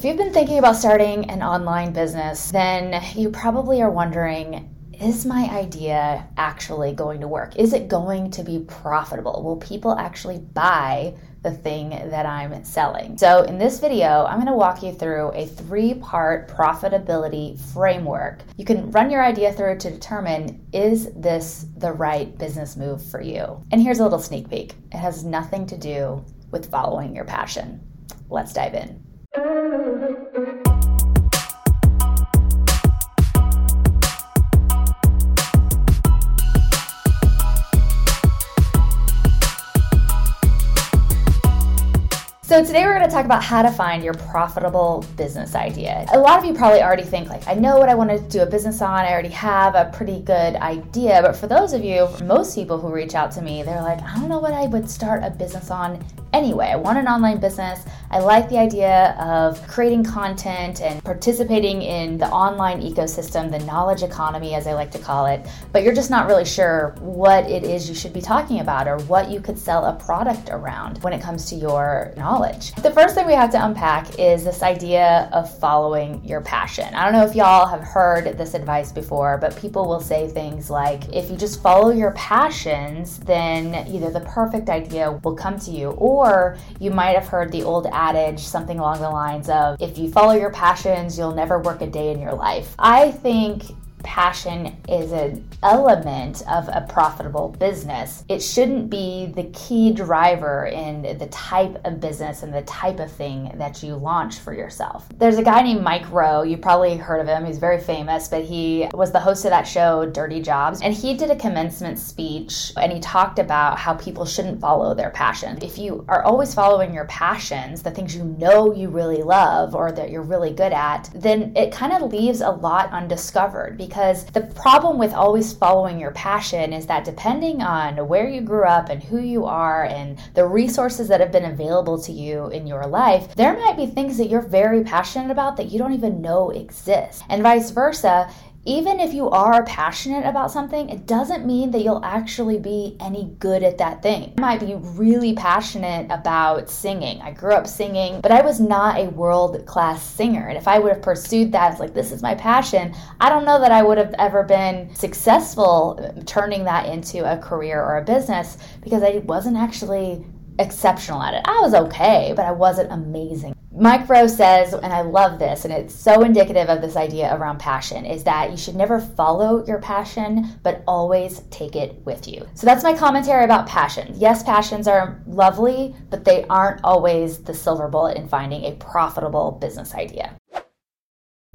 If you've been thinking about starting an online business, then you probably are wondering is my idea actually going to work? Is it going to be profitable? Will people actually buy the thing that I'm selling? So, in this video, I'm going to walk you through a three part profitability framework. You can run your idea through to determine is this the right business move for you? And here's a little sneak peek it has nothing to do with following your passion. Let's dive in. So today we're going to talk about how to find your profitable business idea. A lot of you probably already think like, I know what I want to do a business on. I already have a pretty good idea. But for those of you, most people who reach out to me, they're like, I don't know what I would start a business on anyway. I want an online business. I like the idea of creating content and participating in the online ecosystem, the knowledge economy, as I like to call it. But you're just not really sure what it is you should be talking about or what you could sell a product around when it comes to your knowledge. The first thing we have to unpack is this idea of following your passion. I don't know if y'all have heard this advice before, but people will say things like, if you just follow your passions, then either the perfect idea will come to you or or you might have heard the old adage, something along the lines of, if you follow your passions, you'll never work a day in your life. I think passion is an element of a profitable business. It shouldn't be the key driver in the type of business and the type of thing that you launch for yourself. There's a guy named Mike Rowe, you probably heard of him, he's very famous, but he was the host of that show, Dirty Jobs, and he did a commencement speech and he talked about how people shouldn't follow their passion. If you are always following your passions, the things you know you really love or that you're really good at, then it kind of leaves a lot undiscovered because the problem with always following your passion is that depending on where you grew up and who you are and the resources that have been available to you in your life, there might be things that you're very passionate about that you don't even know exist. And vice versa, even if you are passionate about something, it doesn't mean that you'll actually be any good at that thing. I might be really passionate about singing. I grew up singing, but I was not a world class singer. And if I would have pursued that, like, this is my passion, I don't know that I would have ever been successful turning that into a career or a business because I wasn't actually exceptional at it. I was okay, but I wasn't amazing. Mike Rowe says, and I love this, and it's so indicative of this idea around passion, is that you should never follow your passion, but always take it with you. So that's my commentary about passion. Yes, passions are lovely, but they aren't always the silver bullet in finding a profitable business idea.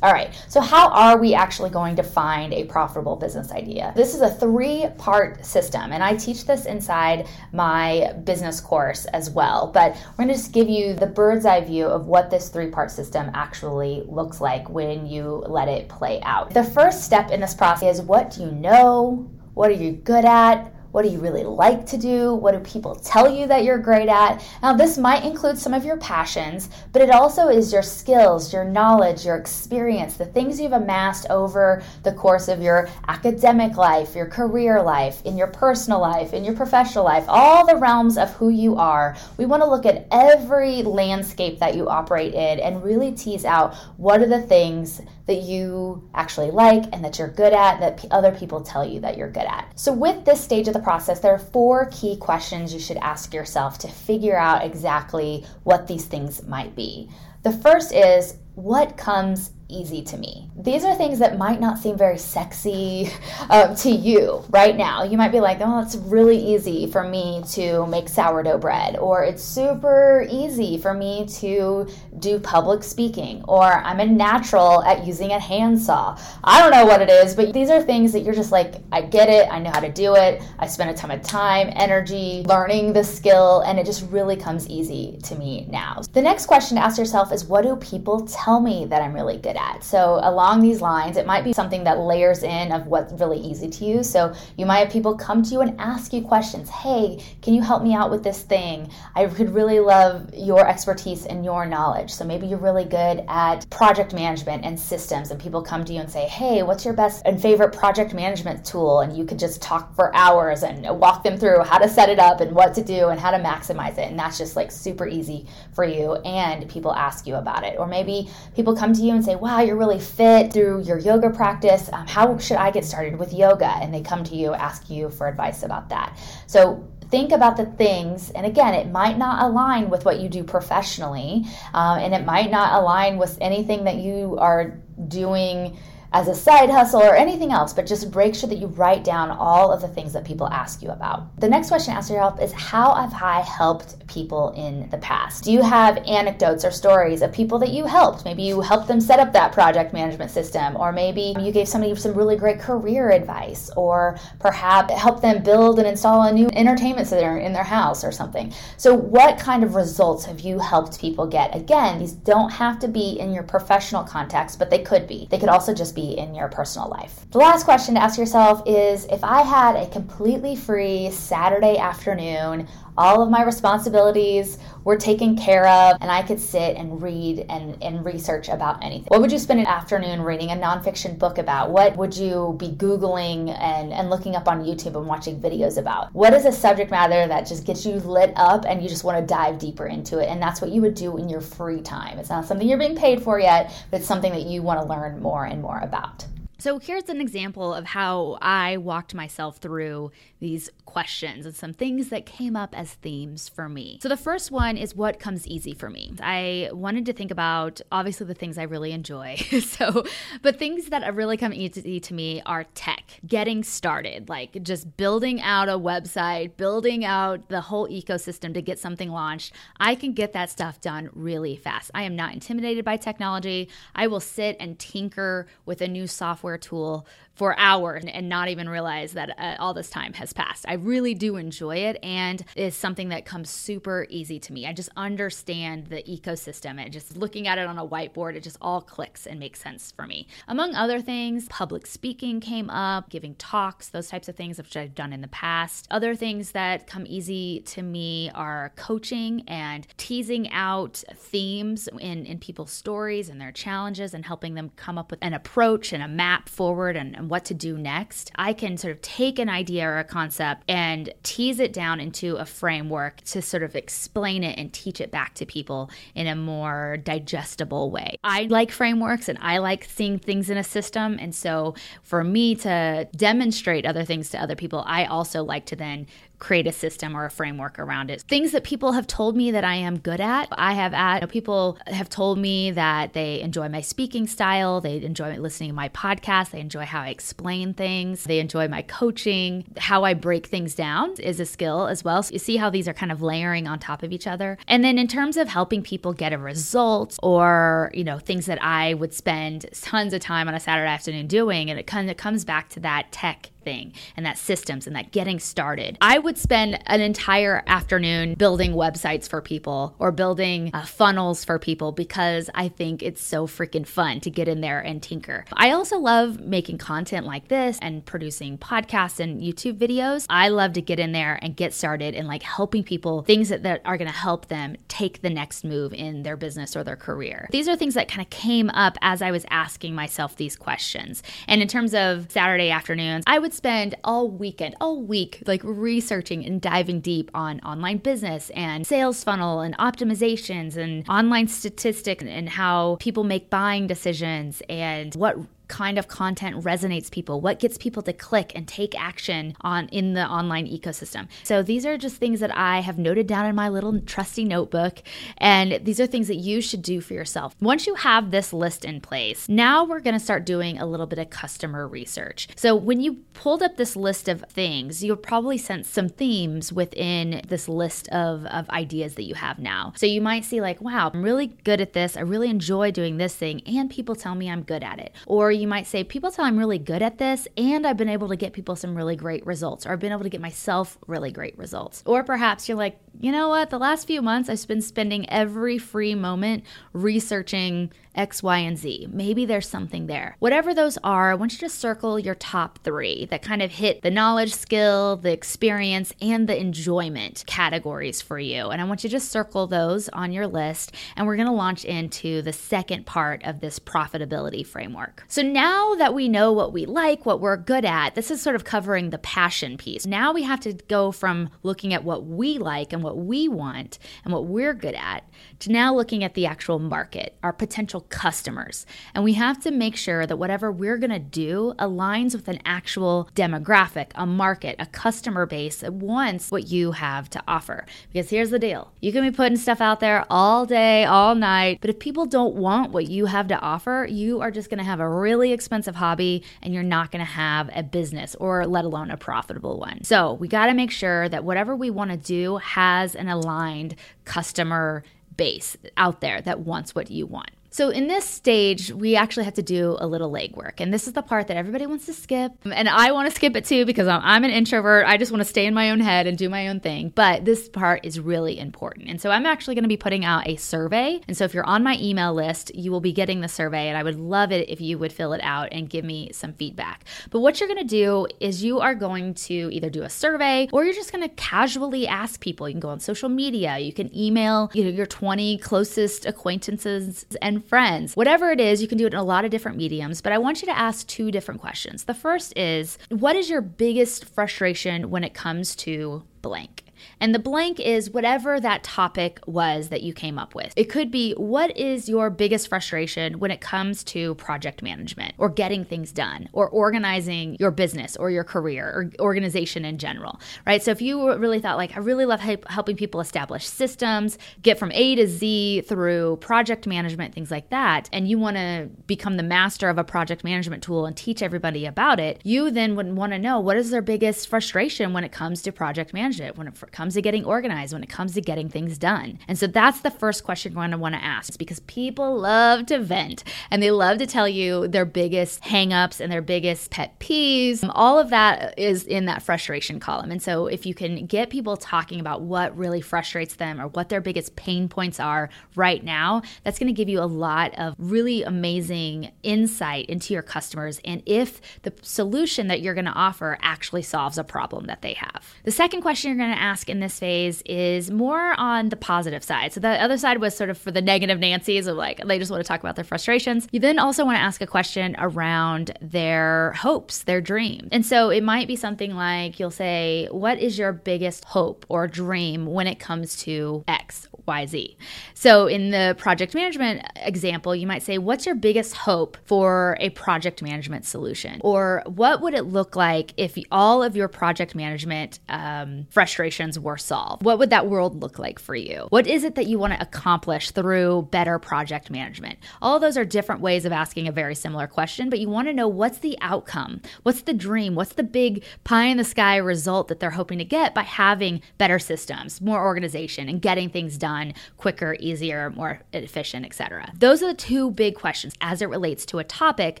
All right, so how are we actually going to find a profitable business idea? This is a three part system, and I teach this inside my business course as well. But we're gonna just give you the bird's eye view of what this three part system actually looks like when you let it play out. The first step in this process is what do you know? What are you good at? What do you really like to do? What do people tell you that you're great at? Now, this might include some of your passions, but it also is your skills, your knowledge, your experience, the things you've amassed over the course of your academic life, your career life, in your personal life, in your professional life, all the realms of who you are. We want to look at every landscape that you operate in and really tease out what are the things that you actually like and that you're good at that other people tell you that you're good at. So, with this stage of the process, there are four key questions you should ask yourself to figure out exactly what these things might be. The first is what comes easy to me. These are things that might not seem very sexy uh, to you right now. You might be like, oh, it's really easy for me to make sourdough bread, or it's super easy for me to do public speaking, or I'm a natural at using a handsaw. I don't know what it is, but these are things that you're just like, I get it, I know how to do it, I spend a ton of time, energy learning the skill, and it just really comes easy to me now. The next question to ask yourself is, what do people tell me that I'm really good at? So, along these lines, it might be something that layers in of what's really easy to you. So you might have people come to you and ask you questions. Hey, can you help me out with this thing? I could really love your expertise and your knowledge. So maybe you're really good at project management and systems, and people come to you and say, Hey, what's your best and favorite project management tool? And you could just talk for hours and walk them through how to set it up and what to do and how to maximize it. And that's just like super easy for you. And people ask you about it. Or maybe people come to you and say, Wow, you're really fit through your yoga practice. Um, how should I get started with yoga? And they come to you, ask you for advice about that. So think about the things, and again, it might not align with what you do professionally, um, and it might not align with anything that you are doing as a side hustle or anything else, but just make sure that you write down all of the things that people ask you about. The next question ask yourself is How have I helped people in the past? Do you have anecdotes or stories of people that you helped? Maybe you helped them set up that project management system, or maybe you gave somebody some really great career advice, or perhaps helped them build and install a new entertainment center in their house or something. So, what kind of results have you helped people get? Again, these don't have to be in your professional context, but they could be. They could also just be be in your personal life. The last question to ask yourself is if I had a completely free Saturday afternoon, all of my responsibilities were taken care of, and I could sit and read and, and research about anything. What would you spend an afternoon reading a nonfiction book about? What would you be Googling and, and looking up on YouTube and watching videos about? What is a subject matter that just gets you lit up and you just want to dive deeper into it? And that's what you would do in your free time. It's not something you're being paid for yet, but it's something that you want to learn more and more about. So here's an example of how I walked myself through these questions and some things that came up as themes for me. So the first one is what comes easy for me. I wanted to think about obviously the things I really enjoy. so, but things that really come easy to me are tech, getting started, like just building out a website, building out the whole ecosystem to get something launched. I can get that stuff done really fast. I am not intimidated by technology. I will sit and tinker with a new software software tool for hours and not even realize that uh, all this time has passed. I really do enjoy it and it's something that comes super easy to me. I just understand the ecosystem and just looking at it on a whiteboard, it just all clicks and makes sense for me. Among other things, public speaking came up, giving talks, those types of things, which I've done in the past. Other things that come easy to me are coaching and teasing out themes in, in people's stories and their challenges and helping them come up with an approach and a map forward and, and what to do next, I can sort of take an idea or a concept and tease it down into a framework to sort of explain it and teach it back to people in a more digestible way. I like frameworks and I like seeing things in a system. And so for me to demonstrate other things to other people, I also like to then create a system or a framework around it. Things that people have told me that I am good at. I have at you know, people have told me that they enjoy my speaking style, they enjoy listening to my podcast, they enjoy how I explain things, they enjoy my coaching, how I break things down is a skill as well. So you see how these are kind of layering on top of each other. And then in terms of helping people get a result or, you know, things that I would spend tons of time on a Saturday afternoon doing and it kind of comes back to that tech thing and that systems and that getting started. I would spend an entire afternoon building websites for people or building uh, funnels for people because I think it's so freaking fun to get in there and tinker. I also love making content like this and producing podcasts and YouTube videos. I love to get in there and get started and like helping people things that, that are going to help them take the next move in their business or their career. These are things that kind of came up as I was asking myself these questions. And in terms of Saturday afternoons, I would spend all weekend, all week, like researching and diving deep on online business and sales funnel and optimizations and online statistics and how people make buying decisions and what kind of content resonates people, what gets people to click and take action on in the online ecosystem. So these are just things that I have noted down in my little trusty notebook and these are things that you should do for yourself. Once you have this list in place, now we're going to start doing a little bit of customer research. So when you pulled up this list of things, you'll probably sense some themes within this list of, of ideas that you have now. So you might see like, wow, I'm really good at this. I really enjoy doing this thing and people tell me I'm good at it. Or you might say, People tell I'm really good at this, and I've been able to get people some really great results, or I've been able to get myself really great results. Or perhaps you're like, you know what? The last few months, I've been spending every free moment researching X, Y, and Z. Maybe there's something there. Whatever those are, I want you to circle your top three that kind of hit the knowledge, skill, the experience, and the enjoyment categories for you. And I want you to just circle those on your list. And we're going to launch into the second part of this profitability framework. So now that we know what we like, what we're good at, this is sort of covering the passion piece. Now we have to go from looking at what we like and what we want and what we're good at to now looking at the actual market, our potential customers. And we have to make sure that whatever we're going to do aligns with an actual demographic, a market, a customer base that wants what you have to offer. Because here's the deal you can be putting stuff out there all day, all night, but if people don't want what you have to offer, you are just going to have a really expensive hobby and you're not going to have a business or let alone a profitable one. So we got to make sure that whatever we want to do has an aligned customer base out there that wants what you want. So, in this stage, we actually have to do a little legwork. And this is the part that everybody wants to skip. And I want to skip it too because I'm an introvert. I just want to stay in my own head and do my own thing. But this part is really important. And so, I'm actually going to be putting out a survey. And so, if you're on my email list, you will be getting the survey. And I would love it if you would fill it out and give me some feedback. But what you're going to do is you are going to either do a survey or you're just going to casually ask people. You can go on social media, you can email you know, your 20 closest acquaintances and friends. Whatever it is, you can do it in a lot of different mediums, but I want you to ask two different questions. The first is what is your biggest frustration when it comes to blank? And the blank is whatever that topic was that you came up with. It could be what is your biggest frustration when it comes to project management or getting things done or organizing your business or your career or organization in general, right? So if you really thought, like, I really love helping people establish systems, get from A to Z through project management, things like that, and you want to become the master of a project management tool and teach everybody about it, you then would want to know what is their biggest frustration when it comes to project management, when it comes to getting organized, when it comes to getting things done. And so that's the first question you're going to want to ask because people love to vent and they love to tell you their biggest hangups and their biggest pet peeves. Um, all of that is in that frustration column. And so if you can get people talking about what really frustrates them or what their biggest pain points are right now, that's going to give you a lot of really amazing insight into your customers and if the solution that you're going to offer actually solves a problem that they have. The second question you're going to ask ask in this phase is more on the positive side. So the other side was sort of for the negative Nancy's of like they just want to talk about their frustrations. You then also want to ask a question around their hopes, their dreams. And so it might be something like you'll say, What is your biggest hope or dream when it comes to X, Y, Z? So in the project management example, you might say, What's your biggest hope for a project management solution? Or what would it look like if all of your project management um, frustrations were solved? What would that world look like for you? What is it that you want to accomplish through better project management? All those are different ways of asking a very similar question, but you want to know what's the outcome? What's the dream? What's the big pie in the sky result that they're hoping to get by having better systems, more organization, and getting things done quicker, easier, more efficient, etc. Those are the two big questions as it relates to a topic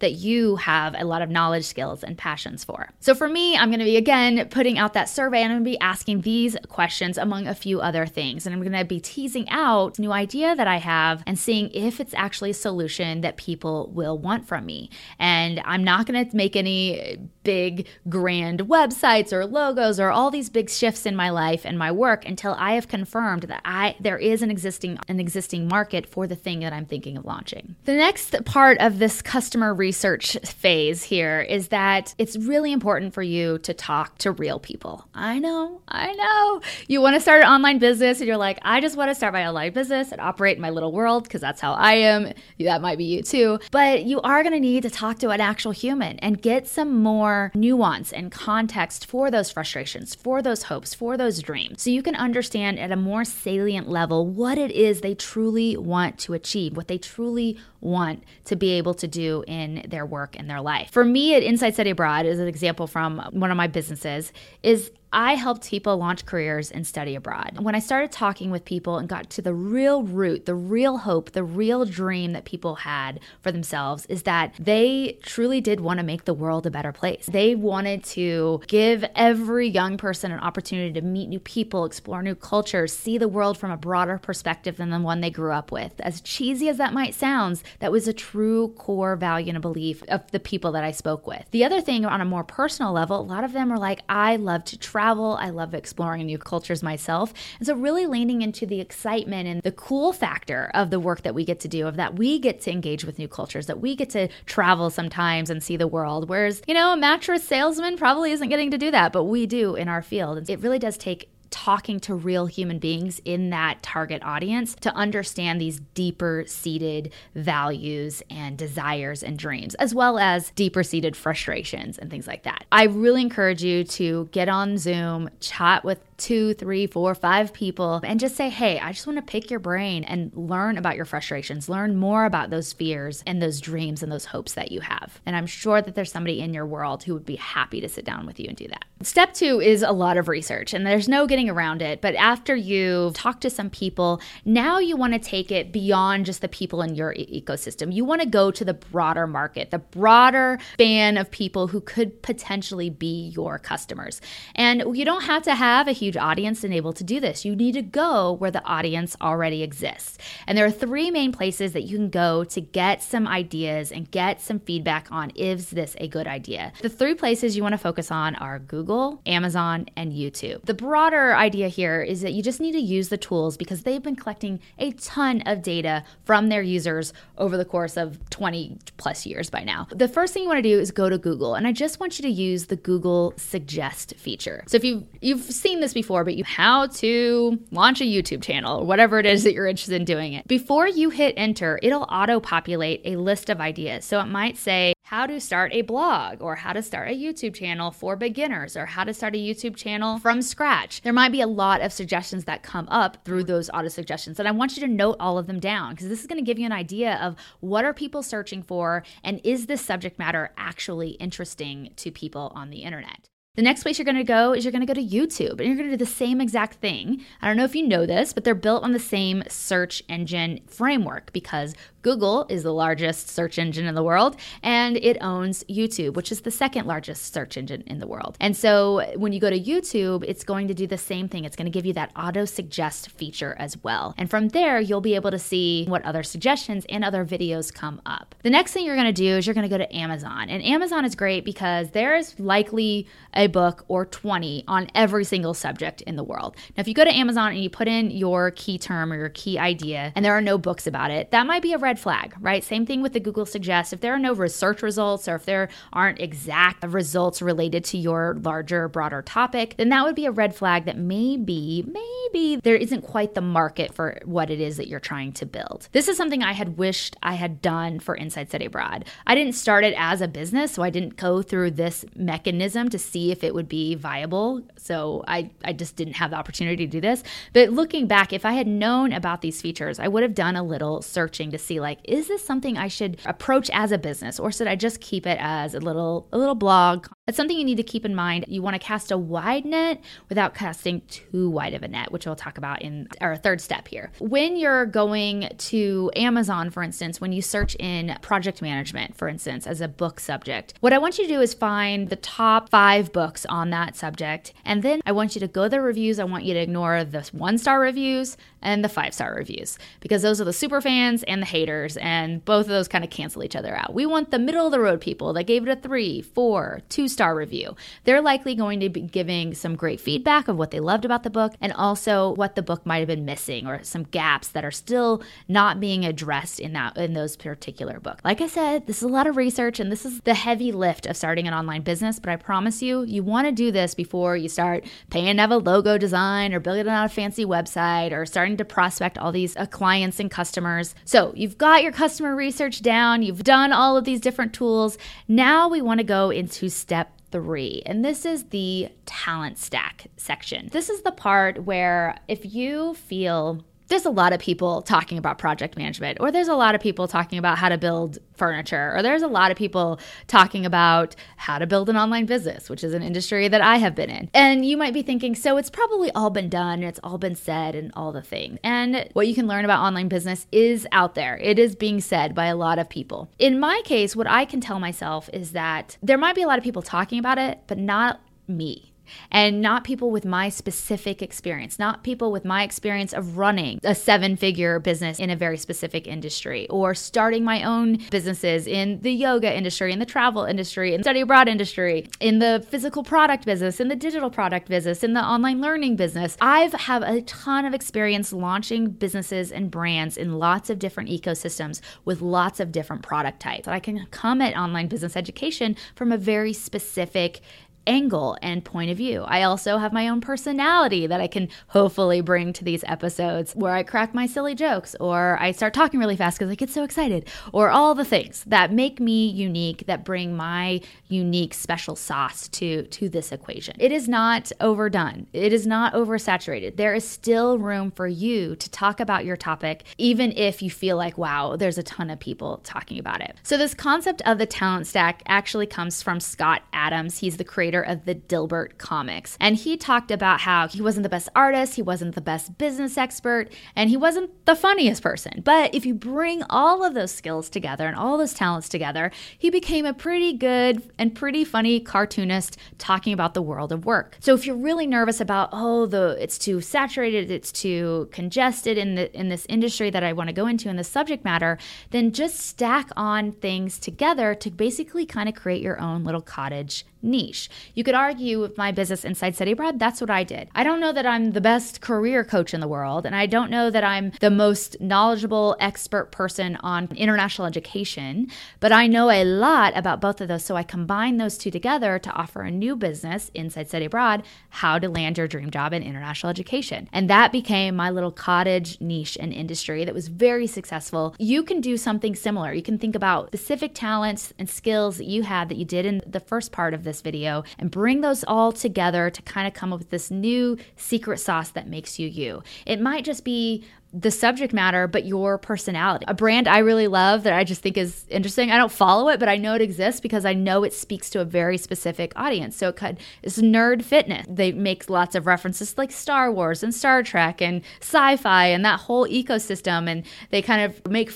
that you have a lot of knowledge, skills, and passions for. So for me, I'm going to be again putting out that survey and I'm going to be asking these these questions among a few other things. And I'm going to be teasing out new idea that I have and seeing if it's actually a solution that people will want from me. And I'm not going to make any big grand websites or logos or all these big shifts in my life and my work until I have confirmed that I there is an existing an existing market for the thing that I'm thinking of launching. The next part of this customer research phase here is that it's really important for you to talk to real people. I know, I know. You want to start an online business and you're like, I just want to start my online business and operate in my little world because that's how I am. That might be you too. But you are going to need to talk to an actual human and get some more nuance and context for those frustrations, for those hopes, for those dreams. So you can understand at a more salient level what it is they truly want to achieve, what they truly want to be able to do in their work and their life. For me at Inside Study Abroad, as an example from one of my businesses, is I helped people launch careers and study abroad. When I started talking with people and got to the real root, the real hope, the real dream that people had for themselves is that they truly did want to make the world a better place. They wanted to give every young person an opportunity to meet new people, explore new cultures, see the world from a broader perspective than the one they grew up with. As cheesy as that might sound, that was a true core value and a belief of the people that I spoke with. The other thing on a more personal level, a lot of them are like, I love to travel, I love exploring new cultures myself. And so, really leaning into the excitement and the cool factor of the work that we get to do, of that we get to engage with new cultures, that we get to travel sometimes and see the world. Whereas, you know, a mattress salesman probably isn't getting to do that, but we do in our field. It really does take talking to real human beings in that target audience to understand these deeper seated values and desires and dreams, as well as deeper seated frustrations and things like that. I really encourage you to get on Zoom, chat with two, three, four, five people and just say, hey, I just want to pick your brain and learn about your frustrations, learn more about those fears and those dreams and those hopes that you have. And I'm sure that there's somebody in your world who would be happy to sit down with you and do that. Step two is a lot of research, and there's no getting around it. But after you've talked to some people, now you want to take it beyond just the people in your e- ecosystem. You want to go to the broader market, the broader span of people who could potentially be your customers. And you don't have to have a huge audience and able to do this. You need to go where the audience already exists. And there are three main places that you can go to get some ideas and get some feedback on is this a good idea. The three places you want to focus on are Google, Amazon, and YouTube. The broader idea here is that you just need to use the tools because they've been collecting a ton of data from their users over the course of 20 plus years by now. The first thing you want to do is go to Google, and I just want you to use the Google Suggest feature. So if you you've seen this before, but you how to launch a YouTube channel or whatever it is that you're interested in doing it. Before you hit enter, it'll auto populate a list of ideas. So it might say how to start a blog or how to start a YouTube channel for beginners or how to start a YouTube channel from scratch. There might be a lot of suggestions that come up through those auto suggestions and I want you to note all of them down because this is going to give you an idea of what are people searching for and is this subject matter actually interesting to people on the internet. The next place you're going to go is you're going to go to YouTube and you're going to do the same exact thing. I don't know if you know this, but they're built on the same search engine framework because Google is the largest search engine in the world and it owns YouTube, which is the second largest search engine in the world. And so when you go to YouTube, it's going to do the same thing. It's going to give you that auto suggest feature as well. And from there, you'll be able to see what other suggestions and other videos come up. The next thing you're going to do is you're going to go to Amazon. And Amazon is great because there's likely a book or 20 on every single subject in the world. Now, if you go to Amazon and you put in your key term or your key idea and there are no books about it, that might be a red red flag, right? Same thing with the Google Suggest. If there are no research results or if there aren't exact results related to your larger, broader topic, then that would be a red flag that maybe, maybe there isn't quite the market for what it is that you're trying to build. This is something I had wished I had done for Inside Study Abroad. I didn't start it as a business, so I didn't go through this mechanism to see if it would be viable. So I, I just didn't have the opportunity to do this. But looking back, if I had known about these features, I would have done a little searching to see like, is this something I should approach as a business or should I just keep it as a little a little blog? That's something you need to keep in mind. You want to cast a wide net without casting too wide of a net, which we'll talk about in our third step here. When you're going to Amazon, for instance, when you search in project management, for instance, as a book subject, what I want you to do is find the top five books on that subject. And then I want you to go the reviews. I want you to ignore the one star reviews and the five star reviews because those are the super fans and the haters, and both of those kind of cancel each other out. We want the middle of the road people that gave it a three, four, two star review. They're likely going to be giving some great feedback of what they loved about the book and also what the book might have been missing or some gaps that are still not being addressed in that in those particular books. Like I said, this is a lot of research and this is the heavy lift of starting an online business, but I promise you, you want to do this before you start paying to have a logo design or building out a fancy website or starting to prospect all these uh, clients and customers. So, you've got your customer research down, you've done all of these different tools. Now we want to go into step three, and this is the talent stack section. This is the part where if you feel there's a lot of people talking about project management, or there's a lot of people talking about how to build furniture, or there's a lot of people talking about how to build an online business, which is an industry that I have been in. And you might be thinking, so it's probably all been done, it's all been said, and all the things. And what you can learn about online business is out there, it is being said by a lot of people. In my case, what I can tell myself is that there might be a lot of people talking about it, but not me and not people with my specific experience, not people with my experience of running a seven figure business in a very specific industry or starting my own businesses in the yoga industry, in the travel industry, in the study abroad industry, in the physical product business, in the digital product business, in the online learning business. I've have a ton of experience launching businesses and brands in lots of different ecosystems with lots of different product types. I can come at online business education from a very specific angle and point of view. I also have my own personality that I can hopefully bring to these episodes where I crack my silly jokes or I start talking really fast because I get so excited or all the things that make me unique that bring my unique special sauce to to this equation. It is not overdone. It is not oversaturated. There is still room for you to talk about your topic even if you feel like wow, there's a ton of people talking about it. So this concept of the talent stack actually comes from Scott Adams. He's the creator creator of the Dilbert comics. And he talked about how he wasn't the best artist, he wasn't the best business expert, and he wasn't the funniest person. But if you bring all of those skills together and all those talents together, he became a pretty good and pretty funny cartoonist talking about the world of work. So if you're really nervous about, oh, the it's too saturated, it's too congested in the in this industry that I want to go into in the subject matter, then just stack on things together to basically kind of create your own little cottage niche. You could argue with my business Inside Study Abroad, that's what I did. I don't know that I'm the best career coach in the world, and I don't know that I'm the most knowledgeable expert person on international education, but I know a lot about both of those. So I combine those two together to offer a new business, Inside Study Abroad, how to land your dream job in international education. And that became my little cottage niche and industry that was very successful. You can do something similar. You can think about specific talents and skills that you had that you did in the first part of this this video and bring those all together to kind of come up with this new secret sauce that makes you you. It might just be the subject matter, but your personality. A brand I really love that I just think is interesting. I don't follow it, but I know it exists because I know it speaks to a very specific audience. So it could it's nerd fitness. They make lots of references like Star Wars and Star Trek and sci-fi and that whole ecosystem, and they kind of make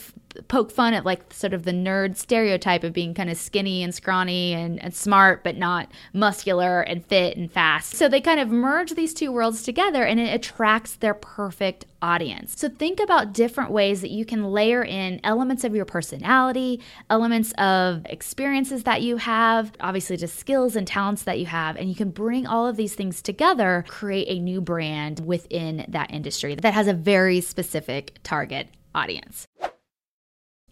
poke fun at like sort of the nerd stereotype of being kind of skinny and scrawny and, and smart, but not muscular and fit and fast. So they kind of merge these two worlds together and it attracts their perfect audience. So think about different ways that you can layer in elements of your personality, elements of experiences that you have, obviously just skills and talents that you have, and you can bring all of these things together, create a new brand within that industry that has a very specific target audience.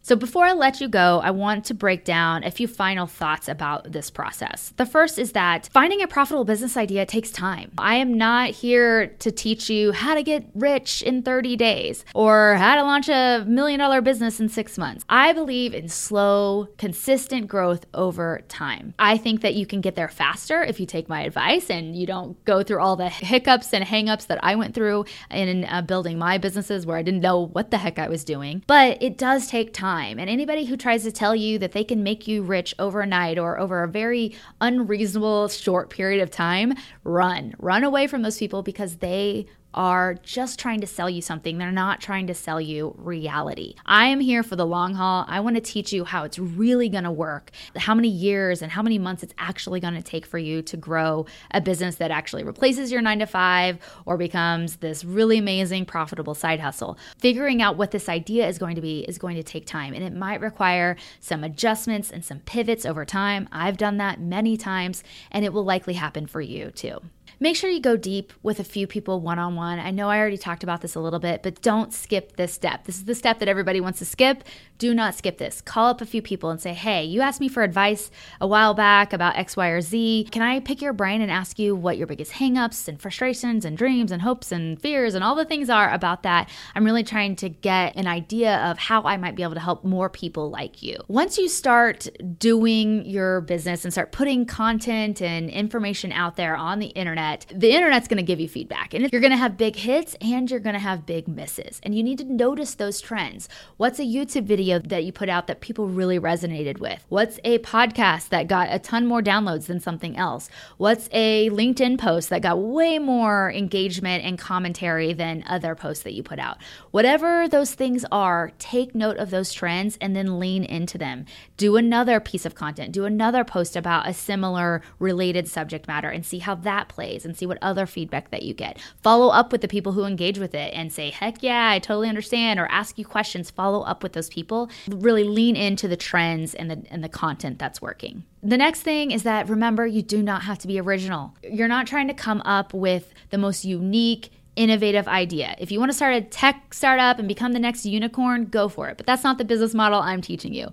So, before I let you go, I want to break down a few final thoughts about this process. The first is that finding a profitable business idea takes time. I am not here to teach you how to get rich in 30 days or how to launch a million dollar business in six months. I believe in slow, consistent growth over time. I think that you can get there faster if you take my advice and you don't go through all the hiccups and hangups that I went through in uh, building my businesses where I didn't know what the heck I was doing. But it does take time time. And anybody who tries to tell you that they can make you rich overnight or over a very unreasonable short period of time, run. Run away from those people because they are just trying to sell you something. They're not trying to sell you reality. I am here for the long haul. I want to teach you how it's really going to work, how many years and how many months it's actually going to take for you to grow a business that actually replaces your nine to five or becomes this really amazing, profitable side hustle. Figuring out what this idea is going to be is going to take time and it might require some adjustments and some pivots over time. I've done that many times and it will likely happen for you too. Make sure you go deep with a few people one on one. I know I already talked about this a little bit, but don't skip this step. This is the step that everybody wants to skip. do not skip this. Call up a few people and say, hey, you asked me for advice a while back about X, Y, or Z. Can I pick your brain and ask you what your biggest hangups and frustrations and dreams and hopes and fears and all the things are about that? I'm really trying to get an idea of how I might be able to help more people like you. Once you start doing your business and start putting content and information out there on the internet, the internet's going to give you feedback. And you're going to have big hits and you're going to have big misses. And you need to notice those trends. What's a YouTube video that you put out that people really resonated with? What's a podcast that got a ton more downloads than something else? What's a LinkedIn post that got way more engagement and commentary than other posts that you put out? Whatever those things are, take note of those trends and then lean into them. Do another piece of content, do another post about a similar related subject matter and see how that plays and see what other feedback that you get. Follow up with the people who engage with it and say, heck yeah, I totally understand, or ask you questions. Follow up with those people. Really lean into the trends and the, and the content that's working. The next thing is that remember, you do not have to be original. You're not trying to come up with the most unique, innovative idea. If you want to start a tech startup and become the next unicorn, go for it. But that's not the business model I'm teaching you.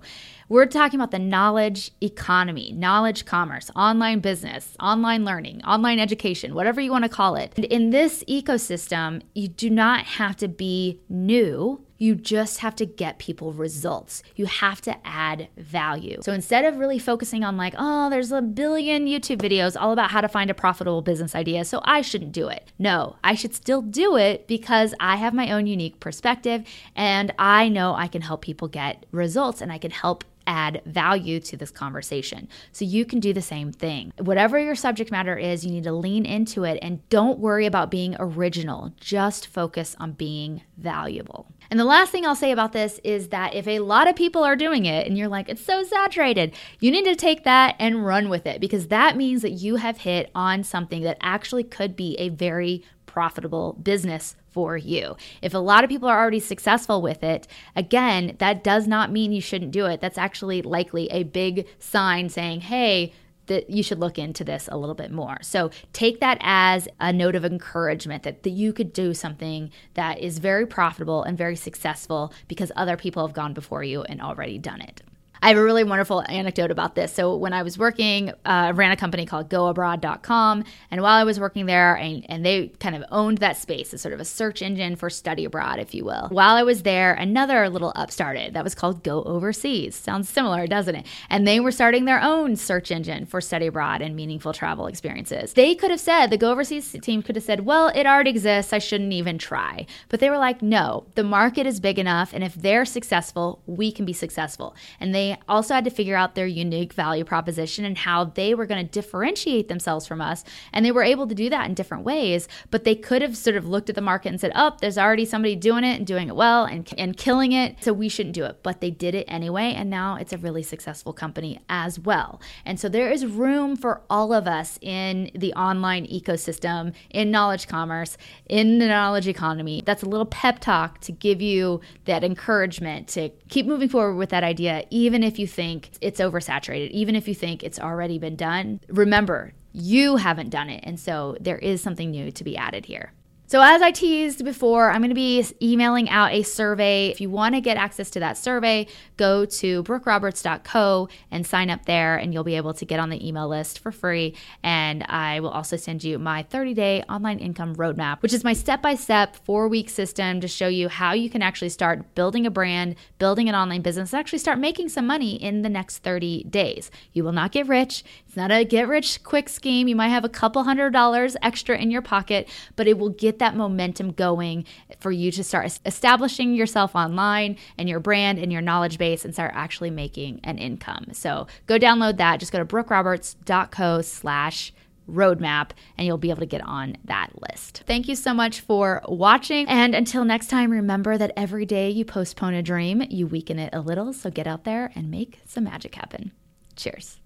We're talking about the knowledge economy, knowledge commerce, online business, online learning, online education, whatever you want to call it. And in this ecosystem, you do not have to be new. You just have to get people results. You have to add value. So instead of really focusing on, like, oh, there's a billion YouTube videos all about how to find a profitable business idea, so I shouldn't do it. No, I should still do it because I have my own unique perspective and I know I can help people get results and I can help add value to this conversation. So you can do the same thing. Whatever your subject matter is, you need to lean into it and don't worry about being original. Just focus on being valuable. And the last thing I'll say about this is that if a lot of people are doing it and you're like, it's so saturated, you need to take that and run with it because that means that you have hit on something that actually could be a very profitable business for you. If a lot of people are already successful with it, again, that does not mean you shouldn't do it. That's actually likely a big sign saying, hey, that you should look into this a little bit more. So take that as a note of encouragement that, that you could do something that is very profitable and very successful because other people have gone before you and already done it. I have a really wonderful anecdote about this. So when I was working, uh, I ran a company called GoAbroad.com, and while I was working there, and, and they kind of owned that space, as sort of a search engine for study abroad, if you will. While I was there, another little up started that was called Go Overseas. Sounds similar, doesn't it? And they were starting their own search engine for study abroad and meaningful travel experiences. They could have said, the Go Overseas team could have said, well, it already exists. I shouldn't even try. But they were like, no, the market is big enough, and if they're successful, we can be successful. And they also had to figure out their unique value proposition and how they were going to differentiate themselves from us. And they were able to do that in different ways, but they could have sort of looked at the market and said, oh, there's already somebody doing it and doing it well and, and killing it. So we shouldn't do it. But they did it anyway. And now it's a really successful company as well. And so there is room for all of us in the online ecosystem, in knowledge commerce, in the knowledge economy. That's a little pep talk to give you that encouragement to keep moving forward with that idea, even if you think it's oversaturated, even if you think it's already been done. Remember, you haven't done it. And so there is something new to be added here. So, as I teased before, I'm going to be emailing out a survey. If you want to get access to that survey, go to brookeroberts.co and sign up there, and you'll be able to get on the email list for free. And I will also send you my 30 day online income roadmap, which is my step by step four week system to show you how you can actually start building a brand, building an online business, and actually start making some money in the next 30 days. You will not get rich. It's not a get rich quick scheme. You might have a couple hundred dollars extra in your pocket, but it will get that momentum going for you to start establishing yourself online and your brand and your knowledge base and start actually making an income. So go download that. Just go to brookeroberts.co slash roadmap and you'll be able to get on that list. Thank you so much for watching. And until next time, remember that every day you postpone a dream, you weaken it a little. So get out there and make some magic happen. Cheers.